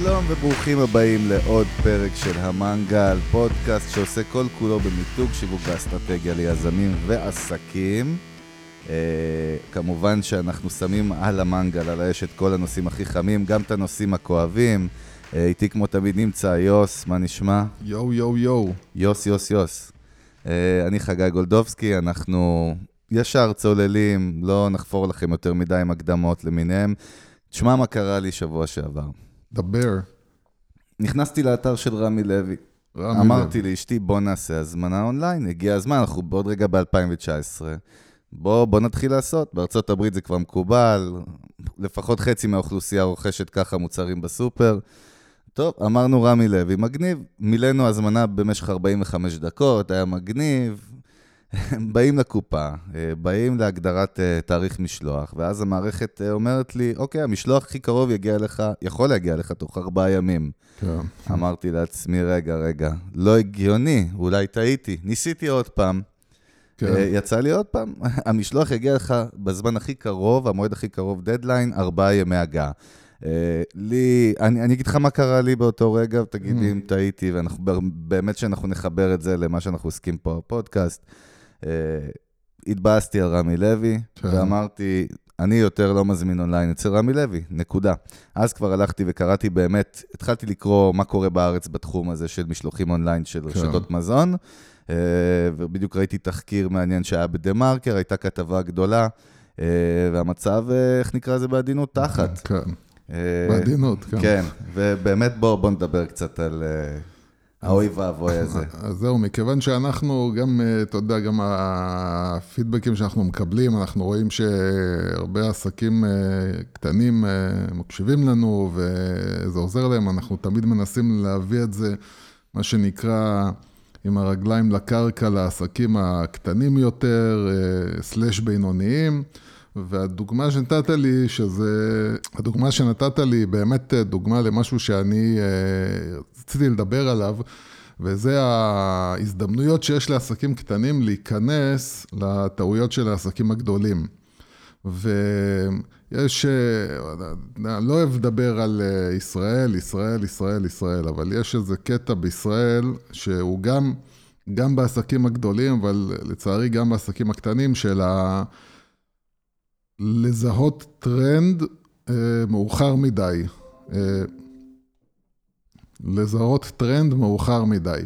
שלום וברוכים הבאים לעוד פרק של המנגל, פודקאסט שעושה כל כולו במיתוג שיווק ואסטרטגיה ליזמים ועסקים. אה, כמובן שאנחנו שמים על המנגל, על האש, את כל הנושאים הכי חמים, גם את הנושאים הכואבים. אה, איתי כמו תמיד נמצא יוס, מה נשמע? יואו, יואו, יואו. יוס, יוס, יוס. אה, אני חגי גולדובסקי, אנחנו ישר צוללים, לא נחפור לכם יותר מדי עם הקדמות למיניהם. תשמע מה קרה לי שבוע שעבר. דבר. נכנסתי לאתר של רמי לוי. רמי אמרתי לאשתי, בוא נעשה הזמנה אונליין, הגיע הזמן, אנחנו בעוד רגע ב-2019. בוא, בוא נתחיל לעשות. בארצות הברית זה כבר מקובל, לפחות חצי מהאוכלוסייה רוכשת ככה מוצרים בסופר. טוב, אמרנו רמי לוי, מגניב. מילאנו הזמנה במשך 45 דקות, היה מגניב. באים לקופה, אה, באים להגדרת אה, תאריך משלוח, ואז המערכת אה, אומרת לי, אוקיי, המשלוח הכי קרוב יגיע לך, יכול להגיע לך תוך ארבעה ימים. כן. אמרתי לעצמי, רגע, רגע, לא הגיוני, אולי טעיתי. ניסיתי עוד פעם. כן. יצא לי עוד פעם, המשלוח יגיע לך בזמן הכי קרוב, המועד הכי קרוב, דדליין, ארבעה ימי הגעה. לי, אני, אני אגיד לך מה קרה לי באותו רגע, ותגיד לי Mm. אם טעיתי, ואנחנו באמת שאנחנו נחבר את זה למה שאנחנו עוסקים פה בפודקאסט. אה, התבאסתי על רמי לוי, כן. ואמרתי, אני יותר לא מזמין אונליין אצל רמי לוי, נקודה. אז כבר הלכתי וקראתי באמת, התחלתי לקרוא מה קורה בארץ בתחום הזה של משלוחים אונליין של כן. רשתות מזון, אה, ובדיוק ראיתי תחקיר מעניין שהיה בדה-מרקר, הייתה כתבה גדולה, אה, והמצב, איך נקרא לזה בעדינות? תחת. כן. בעדינות, כן. כן, ובאמת בואו בוא נדבר קצת על האוי ואבוי הזה. אז זהו, מכיוון שאנחנו גם, אה, אתה יודע, גם הפידבקים שאנחנו מקבלים, אנחנו רואים שהרבה עסקים אה, קטנים אה, מקשיבים לנו וזה עוזר להם, אנחנו תמיד מנסים להביא את זה, מה שנקרא, עם הרגליים לקרקע לעסקים הקטנים יותר, סלש בינוניים. והדוגמה שנתת לי, שזה, הדוגמה שנתת לי היא באמת דוגמה למשהו שאני רציתי לדבר עליו, וזה ההזדמנויות שיש לעסקים קטנים להיכנס לטעויות של העסקים הגדולים. ויש, אה, אני לא אוהב לדבר על אה, ישראל, ישראל, ישראל, ישראל, אבל יש איזה קטע בישראל שהוא גם, גם בעסקים הגדולים, אבל לצערי גם בעסקים הקטנים של ה... לזהות טרנד אה, מאוחר מדי. אה, לזהות טרנד מאוחר מדי.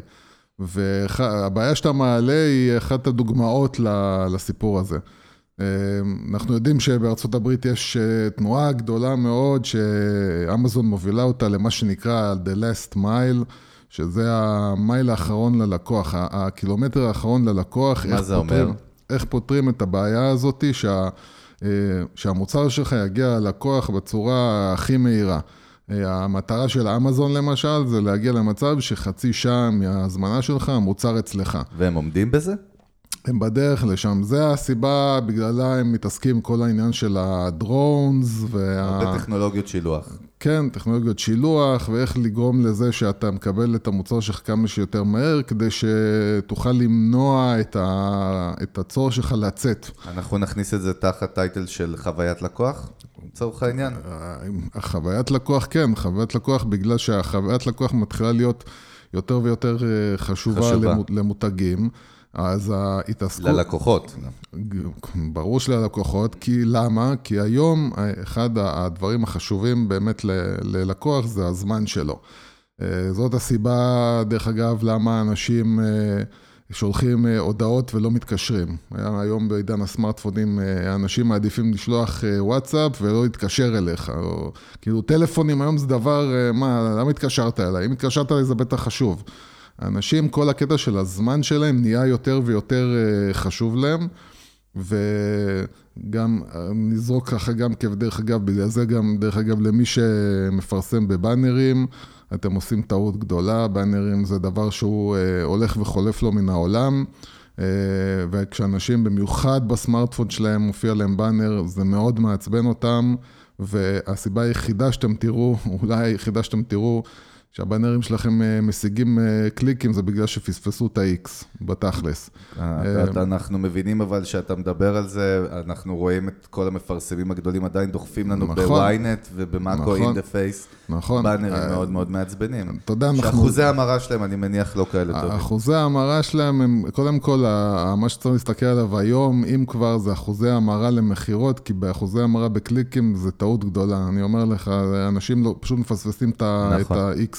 והבעיה שאתה מעלה היא אחת הדוגמאות לסיפור הזה. אה, אנחנו יודעים שבארצות הברית יש אה, תנועה גדולה מאוד שאמזון מובילה אותה למה שנקרא The Last Mile, שזה המייל האחרון ללקוח, הקילומטר האחרון ללקוח. מה זה פותרים- אומר? איך פותרים את הבעיה הזאת שה, אה, שהמוצר שלך יגיע ללקוח בצורה הכי מהירה. המטרה של אמזון למשל זה להגיע למצב שחצי שעה מההזמנה שלך המוצר אצלך. והם עומדים בזה? הם בדרך לשם, זה הסיבה בגללה הם מתעסקים עם כל העניין של הדרונס וה... הרבה טכנולוגיות שילוח. כן, טכנולוגיות שילוח, ואיך לגרום לזה שאתה מקבל את המוצר שלך כמה שיותר מהר, כדי שתוכל למנוע את, ה... את הצורך שלך לצאת. אנחנו נכניס את זה תחת טייטל של חוויית לקוח, לצורך העניין. החוויית לקוח, כן, חוויית לקוח, בגלל שהחוויית לקוח מתחילה להיות יותר ויותר אה, חשובה, חשובה. למות, למותגים. אז ההתעסקות... ללקוחות. ברור שללקוחות, כי למה? כי היום אה, אחד הדברים החשובים באמת ללקוח זה הזמן שלו. אה, זאת הסיבה, דרך אגב, למה אנשים אה, שולחים אה, הודעות ולא מתקשרים. היום בעידן הסמארטפונים, אה, אנשים מעדיפים לשלוח אה, וואטסאפ ולא להתקשר אליך. או, כאילו, טלפונים היום זה דבר, מה, למה התקשרת אליי? אם התקשרת אליי זה בטח חשוב. אנשים, כל הקטע של הזמן שלהם נהיה יותר ויותר חשוב להם, וגם, נזרוק ככה גם כדרך אגב, בגלל זה גם, דרך אגב, למי שמפרסם בבאנרים, אתם עושים טעות גדולה, באנרים זה דבר שהוא אה, הולך וחולף לו מן העולם, אה, וכשאנשים, במיוחד בסמארטפון שלהם, מופיע להם באנר, זה מאוד מעצבן אותם, והסיבה היחידה שאתם תראו, אולי היחידה שאתם תראו, שהבנרים שלכם אה, משיגים אה, קליקים, זה בגלל שפספסו את ה-X בתכלס. אנחנו מבינים אבל שאתה מדבר על זה, אנחנו רואים את כל המפרסמים הגדולים עדיין דוחפים לנו נכון, בוויינט ובמאקו in the face. נכון. באנרים מאוד מאוד מעצבנים. אתה יודע, אנחנו... שאחוזי ההמרה שלהם, אני מניח, לא כאלה טובים. אחוזי ההמרה שלהם הם, קודם כל, מה שצריך להסתכל עליו היום, אם כבר, זה אחוזי המרה למכירות, כי באחוזי המרה בקליקים זה טעות גדולה. אני אומר לך, אנשים לא, פשוט מפספסים את נכון. ה-X.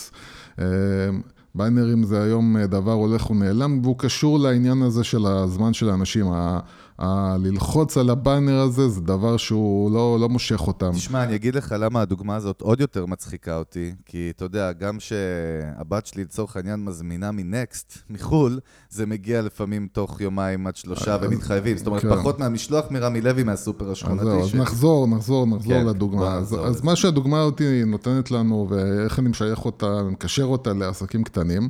ביינרים זה היום דבר הולך ונעלם, והוא קשור לעניין הזה של הזמן של האנשים. ללחוץ על הבאנר הזה זה דבר שהוא לא, לא מושך אותם. תשמע, אני אגיד לך למה הדוגמה הזאת עוד יותר מצחיקה אותי, כי אתה יודע, גם שהבת שלי לצורך העניין מזמינה מנקסט, מחו"ל, זה מגיע לפעמים תוך יומיים עד שלושה אה, ומתחייבים. זאת אומרת, כן. פחות מהמשלוח מרמי לוי מהסופר השכונתי. אז זהו, ש... אז נחזור, נחזור, נחזור כן, לדוגמה. אז, אז מה שהדוגמה אותי נותנת לנו, ואיך אני משייך אותה, מקשר אותה לעסקים קטנים,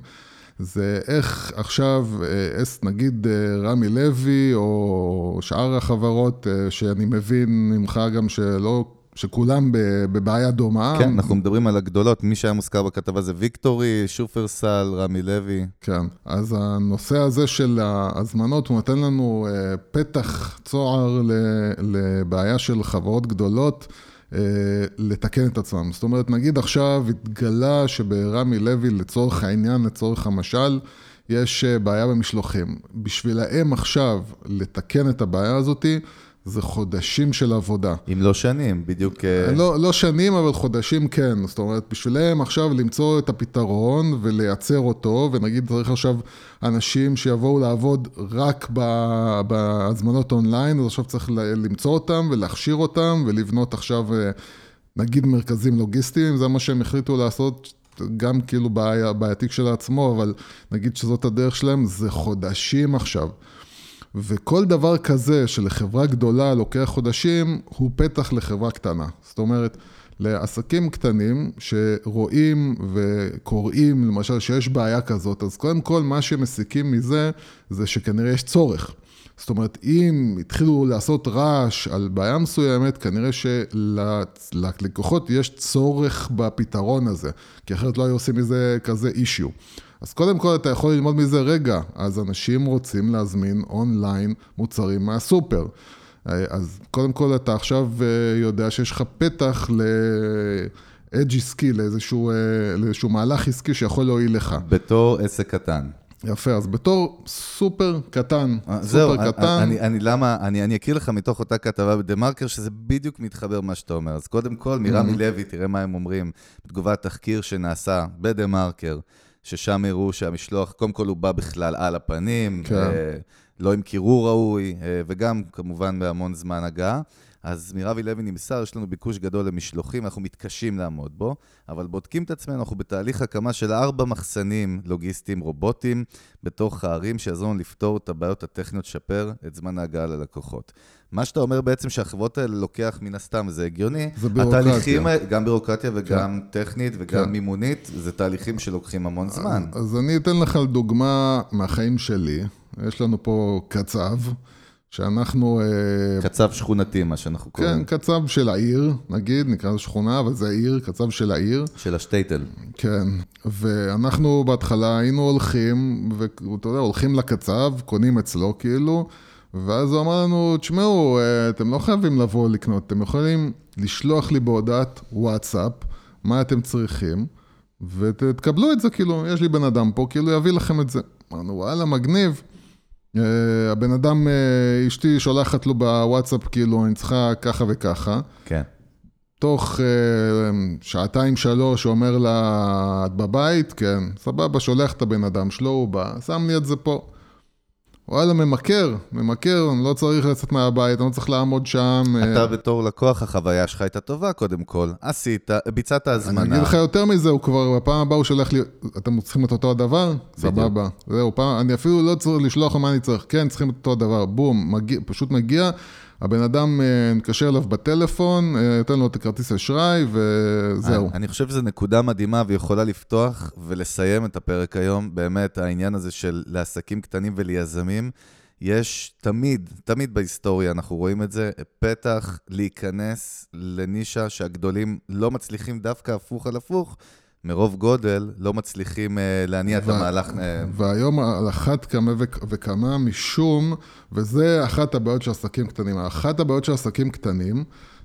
זה איך עכשיו, אה, נגיד אה, רמי לוי או שאר החברות אה, שאני מבין ממך גם שלא, שכולם בבעיה דומה. כן, אנחנו מדברים על הגדולות, מי שהיה מוזכר בכתבה זה ויקטורי, שופרסל, רמי לוי. כן, אז הנושא הזה של ההזמנות, הוא נותן לנו פתח צוהר לבעיה של חברות גדולות. אה, לתקן את עצמם. זאת אומרת, נגיד עכשיו התגלה שברמי לוי, לצורך העניין, לצורך המשל, יש אה, בעיה במשלוחים. בשבילהם עכשיו לתקן את הבעיה הזאתי, זה חודשים של עבודה. אם לא שנים, בדיוק... אה, לא, לא שנים, אבל חודשים כן. זאת אומרת, בשבילם עכשיו למצוא את הפתרון ולייצר אותו, ונגיד צריך עכשיו אנשים שיבואו לעבוד רק בהזמנות אונליין, אז עכשיו צריך למצוא אותם ולהכשיר אותם ולבנות עכשיו, אה, נגיד מרכזים לוגיסטיים, זה מה שהם החליטו לעשות. גם כאילו בעייתי כשלעצמו, אבל נגיד שזאת הדרך שלהם, זה חודשים עכשיו. וכל דבר כזה שלחברה גדולה לוקח חודשים, הוא פתח לחברה קטנה. זאת אומרת, לעסקים קטנים שרואים וקוראים, למשל, שיש בעיה כזאת, אז קודם כל מה שמסיקים מזה, זה שכנראה יש צורך. זאת אומרת, אם התחילו לעשות רעש על בעיה מסוימת, כנראה שללקוחות יש צורך בפתרון הזה, כי אחרת לא היו עושים מזה כזה אישיו. אז קודם כל אתה יכול ללמוד מזה רגע, אז אנשים רוצים להזמין אונליין מוצרים מהסופר. אז קודם כל אתה עכשיו אה, יודע שיש לך פתח ל-edge עסקי, לאיזשהו, אה, לאיזשהו מהלך עסקי שיכול להועיל לך. בתור עסק קטן. יפה, אז בתור סופר קטן, אה, סופר זהו, קטן... אני, אני, למה, אני, אני אקריא לך מתוך אותה כתבה בדה מרקר, שזה בדיוק מתחבר מה שאתה אומר. אז קודם כל, מרמי mm-hmm. לוי, תראה מה הם אומרים, בתגובת תחקיר שנעשה בדה מרקר. ששם הראו שהמשלוח, קודם כל הוא בא בכלל על הפנים, כן. אה, לא עם קירור ראוי, אה, וגם כמובן בהמון זמן הגעה. אז מרבי לוי נמסר, יש לנו ביקוש גדול למשלוחים, אנחנו מתקשים לעמוד בו, אבל בודקים את עצמנו, אנחנו בתהליך הקמה של ארבע מחסנים לוגיסטיים רובוטיים בתוך הערים, שיעזרו לנו לפתור את הבעיות הטכניות, לשפר את זמן ההגעה ללקוחות. מה שאתה אומר בעצם שהחברות האלה לוקח מן הסתם, זה הגיוני. זה בירוקרטיה. התהליכים, גם בירוקרטיה וגם כן. טכנית וגם כן. מימונית, זה תהליכים שלוקחים המון זמן. אז, אז אני אתן לך דוגמה מהחיים שלי. יש לנו פה קצב. שאנחנו... אה, קצב שכונתי, מה שאנחנו קוראים. כן, קצב של העיר, נגיד, נקרא לזה שכונה, אבל זה עיר, קצב של העיר. של השטייטל. כן, ואנחנו בהתחלה היינו הולכים, ואתה יודע, הולכים לקצב, קונים אצלו כאילו, ואז הוא אמר לנו, תשמעו, אה, אתם לא חייבים לבוא לקנות, אתם יכולים לשלוח לי בהודעת וואטסאפ מה אתם צריכים, ותקבלו את זה, כאילו, יש לי בן אדם פה, כאילו יביא לכם את זה. אמרנו, וואלה, מגניב. Uh, הבן אדם, uh, אשתי שולחת לו בוואטסאפ, כאילו, אני צריכה ככה וככה. כן. תוך uh, שעתיים שלוש הוא אומר לה, את בבית? כן. סבבה, שולח את הבן אדם שלו, הוא בא, שם לי את זה פה. וואלה, ממכר, ממכר, אני לא צריך לצאת מהבית, אני לא צריך לעמוד שם. אתה בתור לקוח, החוויה שלך הייתה טובה קודם כל. עשית, ביצעת הזמנה. אני אגיד לך יותר מזה, הוא כבר, בפעם הבאה הוא שולח לי, אתם צריכים את אותו הדבר? סבבה. זהו, פעם, אני אפילו לא צריך לשלוח לו מה אני צריך. כן, צריכים את אותו הדבר. בום, מגיע, פשוט מגיע. הבן אדם אה, מתקשר אליו בטלפון, אה, נותן לו את הכרטיס אשראי וזהו. אני חושב שזו נקודה מדהימה ויכולה לפתוח ולסיים את הפרק היום. באמת, העניין הזה של לעסקים קטנים וליזמים, יש תמיד, תמיד בהיסטוריה, אנחנו רואים את זה, פתח להיכנס לנישה שהגדולים לא מצליחים דווקא הפוך על הפוך. מרוב גודל לא מצליחים uh, להניע את המהלך. והיום על אחת כמה וכמה משום, וזה אחת הבעיות של עסקים קטנים. אחת הבעיות של עסקים קטנים,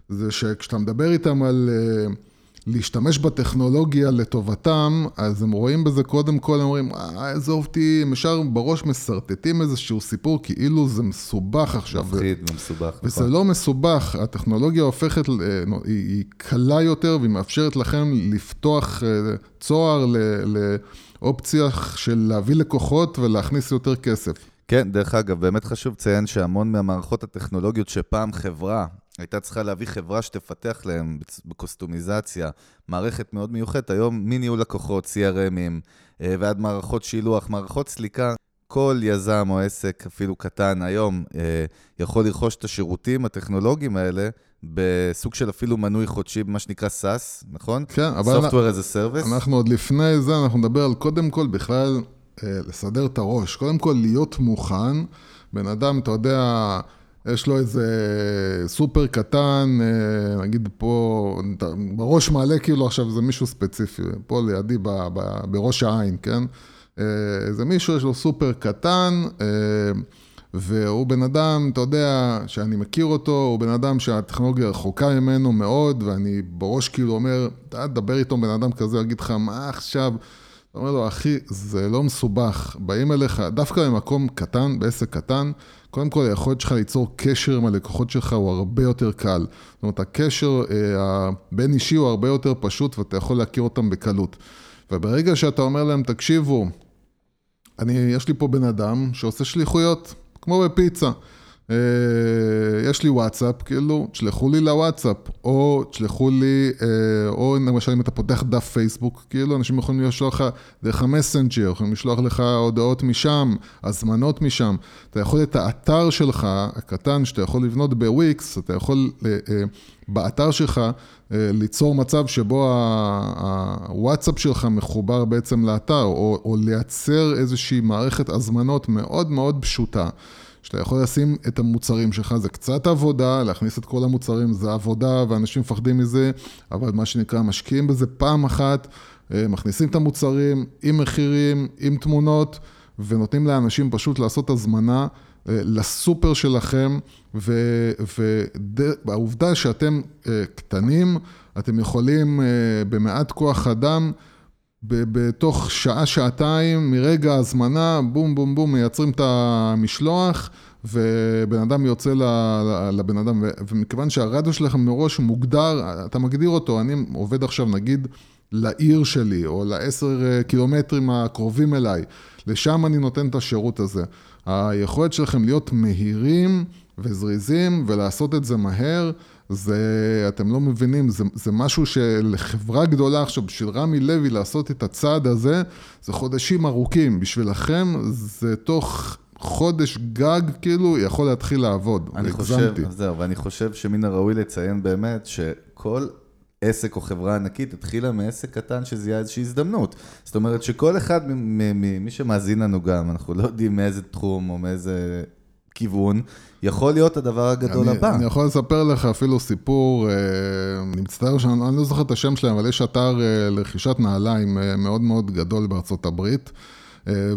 זה שכשאתה מדבר איתם על... Uh, להשתמש בטכנולוגיה לטובתם, אז הם רואים בזה קודם כל, הם אומרים, אה, עזוב אותי, הם ישר בראש משרטטים איזשהו סיפור, כאילו זה מסובך עכשיו. מפחיד ומסובך, נכון. וזה לא מסובך, הטכנולוגיה הופכת, היא, היא קלה יותר, והיא מאפשרת לכם לפתוח אה, צוהר לאופציה של להביא לקוחות ולהכניס יותר כסף. כן, דרך אגב, באמת חשוב לציין שהמון מהמערכות הטכנולוגיות שפעם חברה הייתה צריכה להביא חברה שתפתח להם בקוסטומיזציה, מערכת מאוד מיוחדת, היום מניהול לקוחות, CRMים, אה, ועד מערכות שילוח, מערכות סליקה. כל יזם או עסק, אפילו קטן, היום אה, יכול לרכוש את השירותים הטכנולוגיים האלה בסוג של אפילו מנוי חודשי, במה שנקרא SAS, נכון? כן, אבל... Software as a Service. אנחנו עוד לפני זה, אנחנו נדבר על קודם כל בכלל אה, לסדר את הראש. קודם כל להיות מוכן. בן אדם, אתה יודע... יש לו איזה סופר קטן, אה, נגיד פה, בראש מעלה כאילו עכשיו זה מישהו ספציפי, פה לידי ב, ב, בראש העין, כן? אה, זה מישהו, יש לו סופר קטן, אה, והוא בן אדם, אתה יודע, שאני מכיר אותו, הוא בן אדם שהטכנולוגיה רחוקה ממנו מאוד, ואני בראש כאילו אומר, אתה תדבר איתו בן אדם כזה, יגיד לך, מה עכשיו? אתה אומר לו, אחי, זה לא מסובך, באים אליך, דווקא במקום קטן, בעסק קטן, קודם כל, היכולת שלך ליצור קשר עם הלקוחות שלך הוא הרבה יותר קל. זאת אומרת, הקשר אה, הבין-אישי הוא הרבה יותר פשוט ואתה יכול להכיר אותם בקלות. וברגע שאתה אומר להם, תקשיבו, אני, יש לי פה בן אדם שעושה שליחויות, כמו בפיצה. אה, יש לי וואטסאפ, כאילו, תשלחו לי לוואטסאפ, או תשלחו לי, אה, או למשל אם אתה פותח דף פייסבוק, כאילו, אנשים יכולים לשלוח לך דרך המסנג'ר, יכולים לשלוח לך הודעות משם, הזמנות משם. אתה יכול את האתר שלך, הקטן, שאתה יכול לבנות בוויקס, אתה יכול אה, באתר שלך ליצור מצב שבו הוואטסאפ שלך מחובר בעצם לאתר, או, או לייצר איזושהי מערכת הזמנות מאוד מאוד פשוטה. שאתה יכול לשים את המוצרים שלך, זה קצת עבודה, להכניס את כל המוצרים זה עבודה ואנשים מפחדים מזה, אבל מה שנקרא, משקיעים בזה פעם אחת, אה, מכניסים את המוצרים עם מחירים, עם תמונות, ונותנים לאנשים פשוט לעשות הזמנה אה, לסופר שלכם, והעובדה שאתם אה, קטנים, אתם יכולים במעט כוח אדם, בתוך שעה-שעתיים, מרגע ההזמנה, בום בום בום, מייצרים את המשלוח, ובן אדם יוצא לבן אדם, ומכיוון שהרדיו שלכם מראש מוגדר, אתה מגדיר אותו, אני עובד עכשיו נגיד לעיר שלי, או לעשר אה, קילומטרים הקרובים אליי, לשם אני נותן את השירות הזה. היכולת שלכם להיות מהירים וזריזים ולעשות את זה מהר, זה, אתם לא מבינים, זה, זה משהו שלחברה גדולה עכשיו, בשביל רמי לוי לעשות את הצעד הזה, זה חודשים ארוכים. בשבילכם זה תוך חודש גג, כאילו, יכול להתחיל לעבוד. אני חושב, זהו, ואני חושב שמן הראוי לציין באמת שכל עסק או חברה ענקית התחילה מעסק קטן שזיהה איזושהי הזדמנות. זאת אומרת שכל אחד ממי שמאזין לנו גם, אנחנו לא יודעים מאיזה תחום או מאיזה כיוון, יכול להיות הדבר הגדול אני, הבא. אני יכול לספר לך אפילו סיפור, אה, אני מצטער שאני לא זוכר את השם שלהם, אבל יש אתר אה, לרכישת נעליים אה, מאוד מאוד גדול בארצות הברית,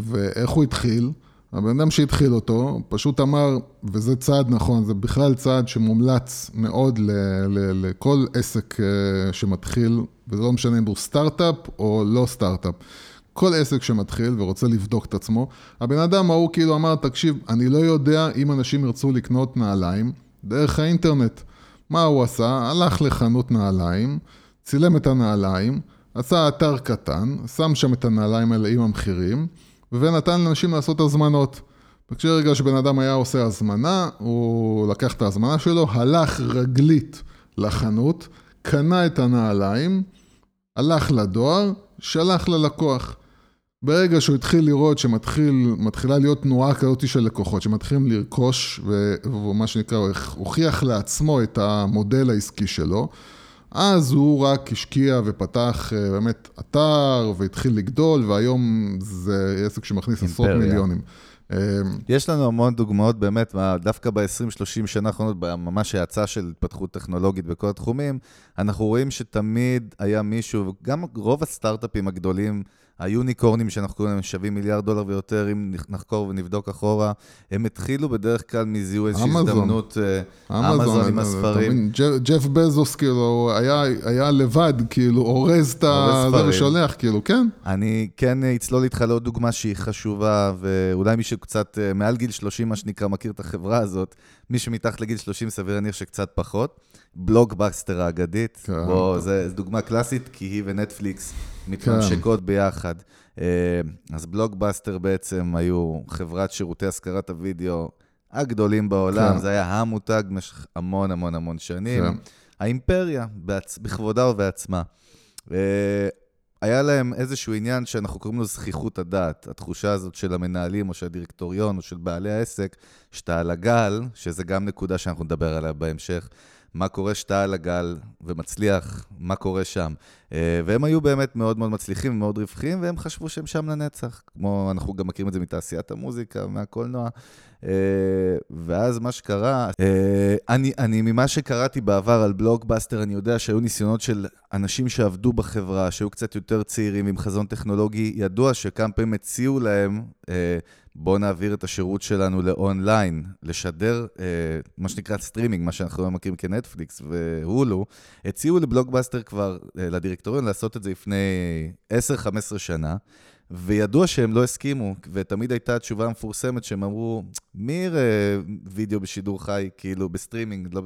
ואיך הוא התחיל? הבן אדם שהתחיל אותו, פשוט אמר, וזה צעד נכון, זה בכלל צעד שמומלץ מאוד ל, ל, לכל עסק שמתחיל, וזה לא משנה אם הוא סטארט-אפ או לא סטארט-אפ. כל עסק שמתחיל ורוצה לבדוק את עצמו, הבן אדם ההוא כאילו אמר, תקשיב, אני לא יודע אם אנשים ירצו לקנות נעליים דרך האינטרנט. מה הוא עשה? הלך לחנות נעליים, צילם את הנעליים, עשה אתר קטן, שם שם את הנעליים האלה עם המחירים, ונתן לאנשים לעשות הזמנות. וכשרגע שבן אדם היה עושה הזמנה, הוא לקח את ההזמנה שלו, הלך רגלית לחנות, קנה את הנעליים, הלך לדואר, שלח ללקוח. ברגע שהוא התחיל לראות שמתחילה להיות תנועה כזאת של לקוחות, שמתחילים לרכוש, ומה שנקרא, הוא הוכיח לעצמו את המודל העסקי שלו, אז הוא רק השקיע ופתח אה, באמת אתר והתחיל לגדול, והיום זה עסק שמכניס עשרות מיליונים. יש לנו המון דוגמאות באמת, דווקא ב-20-30 שנה האחרונות, ממש האצה של התפתחות טכנולוגית בכל התחומים, אנחנו רואים שתמיד היה מישהו, גם רוב הסטארט-אפים הגדולים, היוניקורנים שאנחנו קוראים להם שווים מיליארד דולר ויותר, אם נחקור ונבדוק אחורה, הם התחילו בדרך כלל מזיהו איזושהי הזדמנות, אה, אמזון עם הספרים. ג'ף בזוס כאילו היה לבד, כאילו אורז את זה ושולח, כאילו, כן. אני כן אצלול איתך לעוד דוגמה שהיא חשובה, ואולי מי שקצת אה, מעל גיל 30, מה שנקרא, מכיר את החברה הזאת, מי שמתחת לגיל 30 סביר להניח שקצת פחות. בלוגבאסטר האגדית, כן. בוא, זו דוגמה קלאסית, כי היא ונטפליקס מתממשקות כן. ביחד. אה, אז בלוגבאסטר בעצם היו חברת שירותי השכרת הוידאו הגדולים בעולם, כן. זה היה המותג במשך המון המון המון שנים. כן. האימפריה, בעצ... בכבודה ובעצמה. אה, היה להם איזשהו עניין שאנחנו קוראים לו זכיחות הדעת. התחושה הזאת של המנהלים או של הדירקטוריון או של בעלי העסק, שאתה על הגל, שזה גם נקודה שאנחנו נדבר עליה בהמשך, מה קורה שאתה על הגל ומצליח, מה קורה שם. אה, והם היו באמת מאוד מאוד מצליחים ומאוד רווחים, והם חשבו שהם שם לנצח. כמו, אנחנו גם מכירים את זה מתעשיית המוזיקה, מהקולנוע. אה, ואז מה שקרה, אה, אני, אני ממה שקראתי בעבר על בלוגבאסטר, אני יודע שהיו ניסיונות של אנשים שעבדו בחברה, שהיו קצת יותר צעירים עם חזון טכנולוגי, ידוע שכמה פעמים הציעו להם, בואו נעביר את השירות שלנו לאונליין, לשדר מה שנקרא סטרימינג, מה שאנחנו לא מכירים כנטפליקס והולו, הציעו לבלוקבאסטר כבר, לדירקטוריון, לעשות את זה לפני 10-15 שנה. וידוע שהם לא הסכימו, ותמיד הייתה התשובה המפורסמת שהם אמרו, מי יראה וידאו בשידור חי, כאילו, בסטרימינג? לא...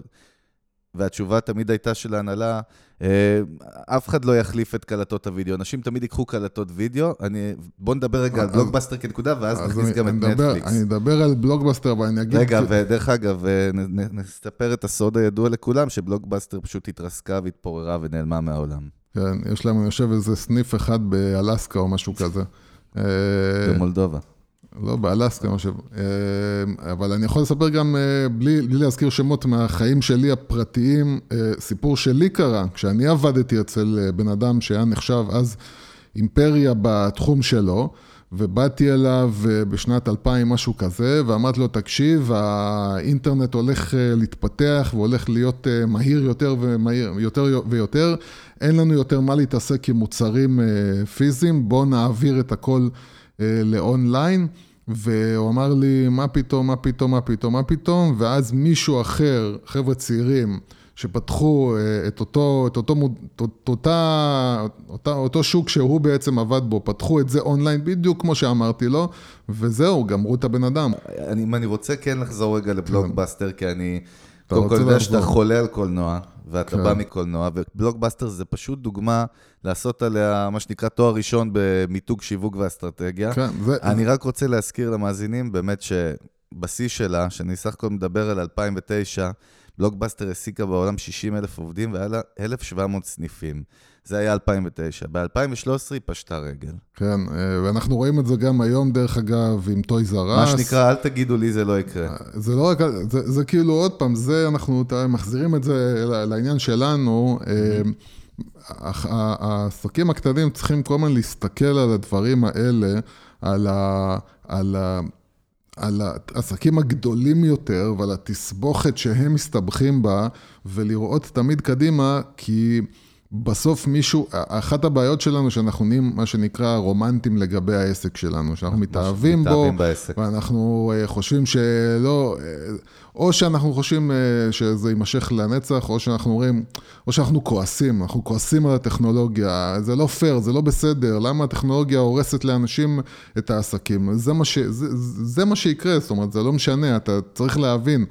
והתשובה תמיד הייתה של ההנהלה, אה, אף אחד לא יחליף את קלטות הוידאו, אנשים תמיד ייקחו קלטות וידאו. אני, בוא נדבר רגע על בלוגבאסטר כנקודה, ואז נכניס גם את נטפליקס. אני אדבר על בלוגבאסטר ואני אגיד... רגע, ודרך אגב, אה, נספר את הסוד הידוע לכולם, שבלוגבאסטר פשוט התרסקה והתפוררה ונעלמה מהעולם. כן, יש להם, אני חושב, איזה סניף אחד באלסקה או משהו כזה. אה, במולדובה. לא, באלסקה, אני חושב. אה, אבל אני יכול לספר גם, אה, בלי, בלי להזכיר שמות מהחיים שלי הפרטיים, סיפור שלי קרה, כשאני עבדתי אצל בן אדם שהיה נחשב אז אימפריה בתחום שלו, ובאתי אליו בשנת 2000, משהו כזה, ואמרתי לו, תקשיב, האינטרנט הולך להתפתח והולך להיות מהיר יותר ומהיר, יותר ויותר. אין לנו יותר מה להתעסק עם מוצרים אה, פיזיים, בואו נעביר את הכל אה, לאונליין. והוא אמר לי, מה פתאום, מה פתאום, מה פתאום, מה פתאום, ואז מישהו אחר, חבר'ה צעירים, שפתחו אה, את אותו, את אותו, את אותה, אותה, אותו שוק שהוא בעצם עבד בו, פתחו את זה אונליין בדיוק כמו שאמרתי לו, וזהו, גמרו את הבן אדם. אני, אם אני רוצה כן לחזור רגע לבלוגבאסטר, כי אני... קודם כל יודע שאתה חולה על קולנוע, ואתה כן. בא מקולנוע, ובלוקבאסטר זה פשוט דוגמה לעשות עליה מה שנקרא תואר ראשון במיתוג שיווק ואסטרטגיה. כן, זה... אני רק רוצה להזכיר למאזינים באמת שבשיא שלה, שאני סך הכל מדבר על 2009, בלוקבאסטר העסיקה בעולם 60 אלף עובדים והיה לה 1,700 סניפים. זה היה 2009. ב-2013 היא פשטה רגל. כן, אה, ואנחנו רואים את זה גם היום, דרך אגב, עם טויס אר אס. מה שנקרא, אל תגידו לי, זה לא יקרה. אה, זה לא רק, זה, זה כאילו, עוד פעם, זה, אנחנו מחזירים את זה לעניין שלנו. אה, העסקים הקטנים צריכים כל הזמן להסתכל על הדברים האלה, על ה... על ה על העסקים הגדולים יותר ועל התסבוכת שהם מסתבכים בה, ולראות תמיד קדימה, כי בסוף מישהו, אחת הבעיות שלנו שאנחנו נהיים מה שנקרא רומנטים לגבי העסק שלנו, שאנחנו מתאהבים בו, בעסק. ואנחנו אה, חושבים שלא, אה, או שאנחנו חושבים אה, שזה יימשך לנצח, או שאנחנו אומרים, או שאנחנו כועסים, אנחנו כועסים על הטכנולוגיה, זה לא פייר, זה לא בסדר, למה הטכנולוגיה הורסת לאנשים את העסקים? זה מה, ש, זה, זה מה שיקרה, זאת אומרת, זה לא משנה, אתה צריך להבין.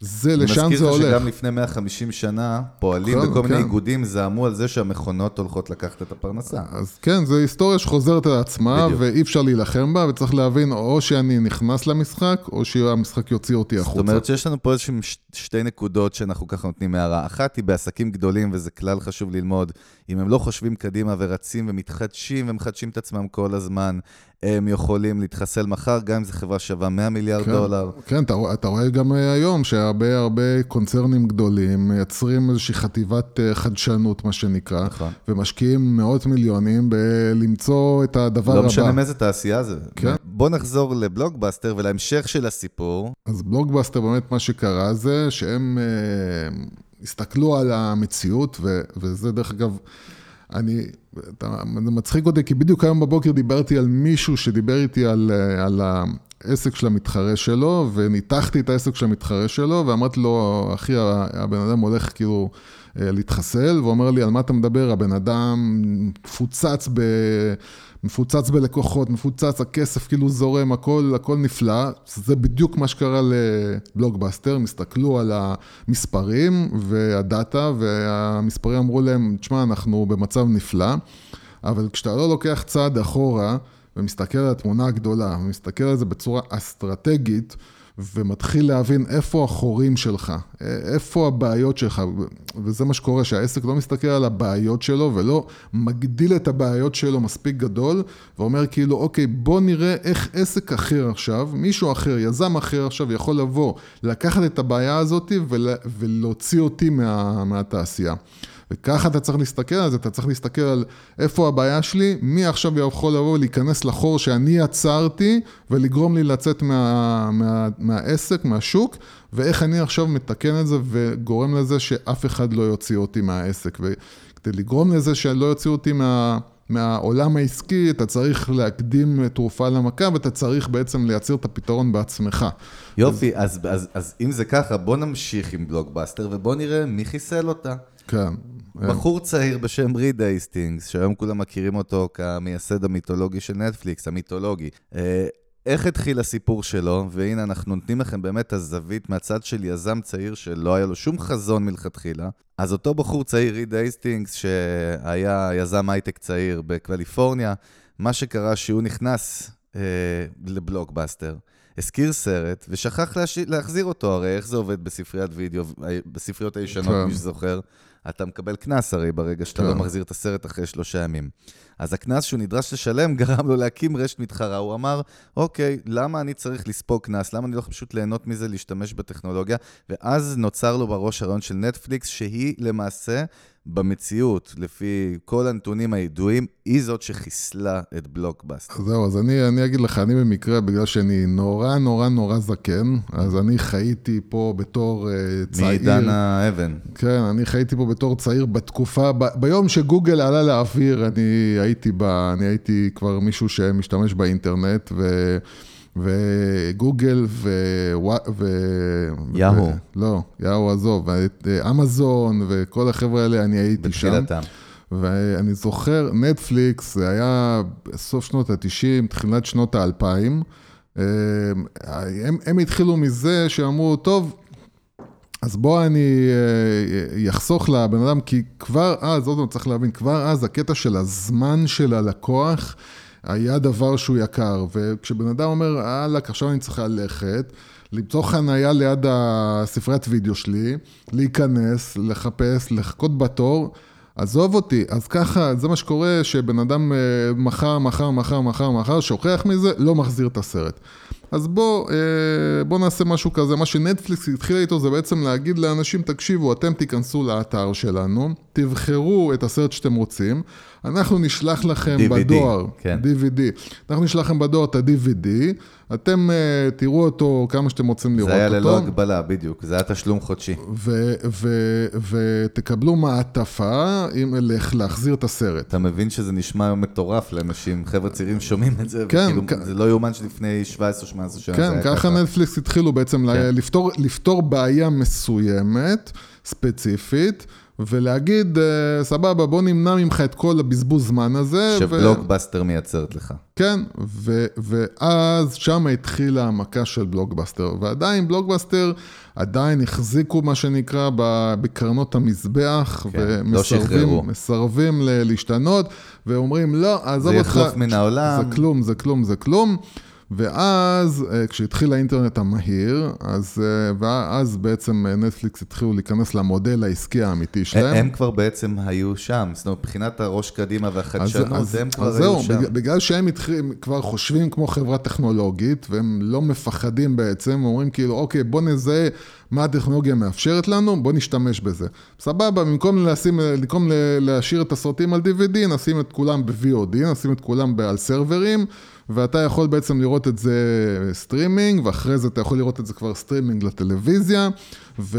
זה, לשם זה הולך. מזכיר לך שגם לפני 150 שנה, פועלים כן, בכל כן. מיני איגודים זעמו על זה שהמכונות הולכות לקחת את הפרנסה. אז כן, זו היסטוריה שחוזרת על עצמה. ואי אפשר להילחם בה, וצריך להבין או שאני נכנס למשחק, או שהמשחק יוציא אותי החוצה. זאת אומרת שיש לנו פה איזשהם שתי נקודות שאנחנו ככה נותנים הערה. אחת היא בעסקים גדולים, וזה כלל חשוב ללמוד, אם הם לא חושבים קדימה ורצים ומתחדשים ומחדשים את עצמם כל הזמן, הם יכולים להתחסל מחר, גם אם זו חברה שווה 100 מיליארד כן, דולר. כן, אתה, אתה רואה גם אה, היום שהרבה הרבה קונצרנים גדולים מייצרים איזושהי חטיבת אה, חדשנות, מה שנקרא, נכון. ומשקיעים מאות מיליונים בלמצוא את הדבר לא הבא. משנה מאיזה תעשייה זה. כן. בוא נחזור לבלוקבאסטר ולהמשך של הסיפור. אז בלוגבאסטר, באמת מה שקרה זה שהם אה, הסתכלו על המציאות, ו, וזה דרך אגב, אני, אתה, זה מצחיק אותי, כי בדיוק היום בבוקר דיברתי על מישהו שדיבר איתי על, אה, על העסק של המתחרה שלו, וניתחתי את העסק של המתחרה שלו, ואמרתי לו, אחי, הבן אדם הולך כאילו אה, להתחסל, והוא אומר לי, על מה אתה מדבר? הבן אדם מפוצץ ב... מפוצץ בלקוחות, מפוצץ, הכסף כאילו זורם, הכל, הכל נפלא. זה בדיוק מה שקרה לבלוגבאסטר, הם הסתכלו על המספרים והדאטה, והמספרים אמרו להם, תשמע, אנחנו במצב נפלא, אבל כשאתה לא לוקח צעד אחורה ומסתכל על התמונה הגדולה, ומסתכל על זה בצורה אסטרטגית, ומתחיל להבין איפה החורים שלך, איפה הבעיות שלך, וזה מה שקורה, שהעסק לא מסתכל על הבעיות שלו ולא מגדיל את הבעיות שלו מספיק גדול, ואומר כאילו, אוקיי, בוא נראה איך עסק אחר עכשיו, מישהו אחר, יזם אחר עכשיו יכול לבוא, לקחת את הבעיה הזאת ול, ולהוציא אותי מה, מהתעשייה. וככה אתה צריך להסתכל על זה, אתה צריך להסתכל על איפה הבעיה שלי, מי עכשיו יכול לבוא ולהיכנס לחור שאני יצרתי ולגרום לי לצאת מה, מה, מהעסק, מהשוק, ואיך אני עכשיו מתקן את זה וגורם לזה שאף אחד לא יוציא אותי מהעסק. וכדי לגרום לזה שלא יוציאו אותי מה... מהעולם העסקי, אתה צריך להקדים תרופה למכה ואתה צריך בעצם לייצר את הפתרון בעצמך. יופי, אז, אז, אז אם זה ככה, בוא נמשיך עם בלוקבאסטר ובוא נראה מי חיסל אותה. כן. בחור צעיר בשם ריד הייסטינגס, שהיום כולם מכירים אותו כמייסד המיתולוגי של נטפליקס, המיתולוגי. אה, איך התחיל הסיפור שלו, והנה אנחנו נותנים לכם באמת הזווית מהצד של יזם צעיר שלא היה לו שום חזון מלכתחילה. אז אותו בחור צעיר, ריד הייסטינגס, שהיה יזם הייטק צעיר בקליפורניה, מה שקרה שהוא נכנס אה, לבלוקבאסטר, השכיר סרט ושכח להש... להחזיר אותו, הרי איך זה עובד בספריית וידאו, בספריות הישנות, כן. מי שזוכר. אתה מקבל קנס הרי ברגע שאתה כן. לא מחזיר את הסרט אחרי שלושה ימים. אז הקנס שהוא נדרש לשלם גרם לו להקים רשת מתחרה. הוא אמר, אוקיי, למה אני צריך לספוג קנס? למה אני לא יכול פשוט ליהנות מזה, להשתמש בטכנולוגיה? ואז נוצר לו בראש הרעיון של נטפליקס, שהיא למעשה, במציאות, לפי כל הנתונים הידועים, היא זאת שחיסלה את בלוקבאסטר. אז זהו, אז אני, אני אגיד לך, אני במקרה, בגלל שאני נורא נורא נורא זקן, אז אני חייתי פה בתור אה, צעיר. מעידן האבן. כן, אני חייתי פה בתור צעיר בתקופה, ב, ביום שגוגל עלה לאוויר, אני הייתי, ב, אני הייתי כבר מישהו שמשתמש באינטרנט, ו... וגוגל ו... ו... יאהו. ו... לא, יאהו עזוב, ו- אמזון וכל החבר'ה האלה, אני הייתי שם. בתחילתם. ואני זוכר, נטפליקס, זה היה בסוף שנות ה-90, תחילת שנות ה-2000. הם, הם התחילו מזה שאמרו, טוב, אז בוא אני אה, אחסוך לבן אדם, כי כבר אז, עוד פעם צריך להבין, כבר אז הקטע של הזמן של הלקוח היה דבר שהוא יקר. וכשבן אדם אומר, אהלק, עכשיו אני צריך ללכת, למצוא חנייה ליד הספריית וידאו שלי, להיכנס, לחפש, לחכות בתור, עזוב אותי, אז ככה, זה מה שקורה, שבן אדם אה, מחר, מחר, מחר, מחר, מחר, שוכח מזה, לא מחזיר את הסרט. אז בוא, אה, בוא נעשה משהו כזה, מה שנטפליקס התחילה איתו זה בעצם להגיד לאנשים, תקשיבו, אתם תיכנסו לאתר שלנו, תבחרו את הסרט שאתם רוצים, אנחנו נשלח לכם DVD, בדואר, כן. DVD, אנחנו נשלח לכם בדואר את ה-DVD, אתם אה, תראו אותו כמה שאתם רוצים לראות זה היה אותו. ללא הגבלה, בדיוק. זה היה תשלום חודשי. ו- ו- ותקבלו מעטפה עם להחזיר את הסרט. אתה מבין שזה נשמע היום מטורף לאנשים, חבר'ה צעירים שומעים את זה, כן, וכאילו, כן. זה לא יאומן שלפני 17 או 18 שנה כן, ככה נטפליקס התחילו בעצם. כן. לפתור, לפתור בעיה מסוימת, ספציפית, ולהגיד, אה, סבבה, בוא נמנע ממך את כל הבזבוז זמן הזה. שבלוקבאסטר מייצרת לך. כן, ו- ואז שם התחילה המכה של בלוקבאסטר, ועדיין בלוקבאסטר עדיין החזיקו מה שנקרא בקרנות המזבח, כן, לא. ומסרבים ל- להשתנות, ואומרים, לא, עזוב זה אותך. יחלוף מן העולם. זה כלום, זה כלום, זה כלום. ואז, אה, כשהתחיל האינטרנט המהיר, אז, אה, ואז בעצם אה, נטפליקס התחילו להיכנס למודל העסקי האמיתי שלהם. הם כבר בעצם היו שם, זאת אומרת, מבחינת הראש קדימה והחדשנות, אז, הם כבר אז היו זהו, שם. בגלל, בגלל שהם התחיל, כבר חושבים כמו חברה טכנולוגית, והם לא מפחדים בעצם, אומרים כאילו, אוקיי, בוא נזהה מה הטכנולוגיה מאפשרת לנו, בוא נשתמש בזה. סבבה, במקום, לשים, במקום להשאיר את הסרטים על DVD, נשים את כולם ב-VOD, נשים את כולם על סרברים. ואתה יכול בעצם לראות את זה סטרימינג, ואחרי זה אתה יכול לראות את זה כבר סטרימינג לטלוויזיה, ו...